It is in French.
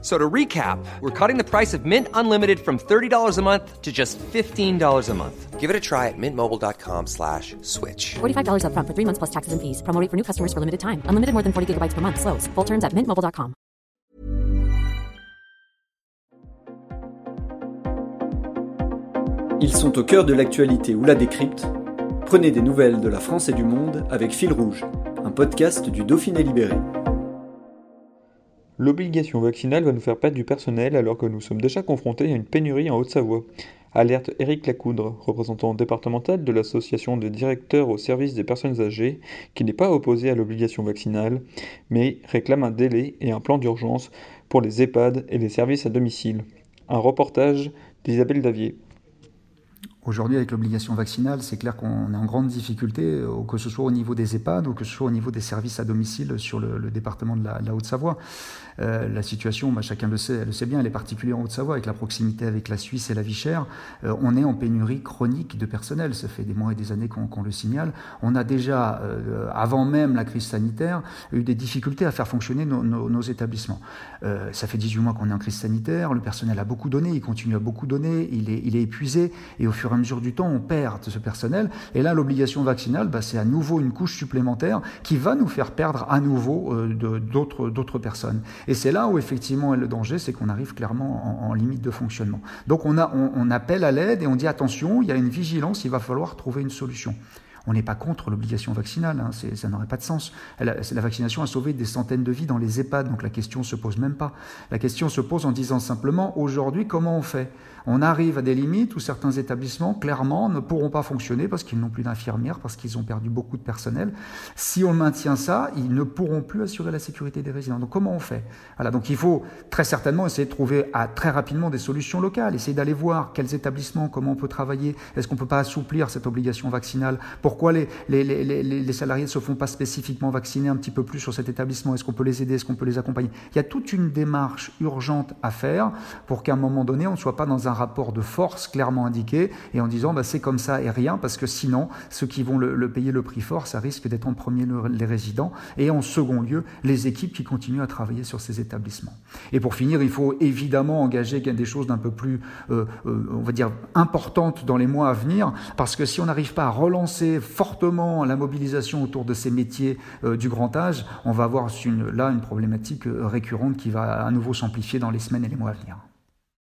So to recap, we're cutting the price of Mint Unlimited from $30 a month to just $15 a month. Give it a try at mintmobile.com slash switch. $45 upfront for three months plus taxes and fees. Promo rate for new customers for limited time. Unlimited more than 40 gigabytes per month. Slows. Full terms at mintmobile.com. Ils sont au cœur de l'actualité ou la décrypte. Prenez des nouvelles de la France et du monde avec Fil Rouge, un podcast du Dauphiné Libéré. L'obligation vaccinale va nous faire perdre du personnel alors que nous sommes déjà confrontés à une pénurie en Haute-Savoie. Alerte Éric Lacoudre, représentant départemental de l'association des directeurs au service des personnes âgées, qui n'est pas opposé à l'obligation vaccinale, mais réclame un délai et un plan d'urgence pour les EHPAD et les services à domicile. Un reportage d'Isabelle Davier. Aujourd'hui, avec l'obligation vaccinale, c'est clair qu'on est en grande difficulté, euh, que ce soit au niveau des EHPAD ou que ce soit au niveau des services à domicile sur le, département de la, Haute-Savoie. Euh, la situation, bah, chacun le sait, bien, elle est particulière en Haute-Savoie, avec la proximité avec la Suisse et la Vichère. Euh, on est en pénurie chronique de personnel. Ça fait des mois et des années qu'on le signale. On a déjà, avant même la crise sanitaire, eu des difficultés à faire fonctionner nos, établissements. ça fait 18 mois qu'on est en crise sanitaire. Le personnel a beaucoup donné, il continue à beaucoup donner, il est, il est épuisé. Et au fur et à mesure du temps, on perd ce personnel. Et là, l'obligation vaccinale, bah, c'est à nouveau une couche supplémentaire qui va nous faire perdre à nouveau euh, d'autres personnes. Et c'est là où effectivement le danger, c'est qu'on arrive clairement en, limite de fonctionnement. Donc on, a, on appelle à l'aide et on dit attention, il y a une vigilance, il va falloir trouver une solution. On n'est pas contre l'obligation vaccinale, hein, ça n'aurait pas de sens. La, vaccination a sauvé des centaines de vies dans les EHPAD, donc la question se pose même pas. La question se pose en disant simplement, aujourd'hui, comment on fait? On arrive à des limites où certains établissements, clairement, ne pourront pas fonctionner parce qu'ils n'ont plus d'infirmières, parce qu'ils ont perdu beaucoup de personnel. Si on maintient ça, ils ne pourront plus assurer la sécurité des résidents. Donc comment on fait? Voilà, Donc il faut très certainement essayer de trouver à, très rapidement des solutions locales, essayer d'aller voir quels établissements, comment on peut travailler, est-ce qu'on ne peut pas assouplir cette obligation vaccinale pour pourquoi les, les, salariés ne se font pas spécifiquement vacciner un petit peu plus sur cet établissement? Est-ce qu'on peut les aider? Est-ce qu'on peut les accompagner? Il y a toute une démarche urgente à faire pour qu'à un moment donné, on ne soit pas dans un rapport de force clairement indiqué et en disant bah, c'est comme ça et rien, parce que sinon, ceux qui vont le, payer le prix fort, ça risque d'être en premier les résidents et en second lieu, les équipes qui continuent à travailler sur ces établissements. Et pour finir, il faut évidemment engager des choses d'un peu plus, euh, euh, on va dire, importantes dans les mois à venir, parce que si on n'arrive pas à relancer fortement la mobilisation autour de ces métiers euh, du grand âge, on va avoir là une problématique euh, récurrente qui va à nouveau s'amplifier dans les semaines et les mois à venir.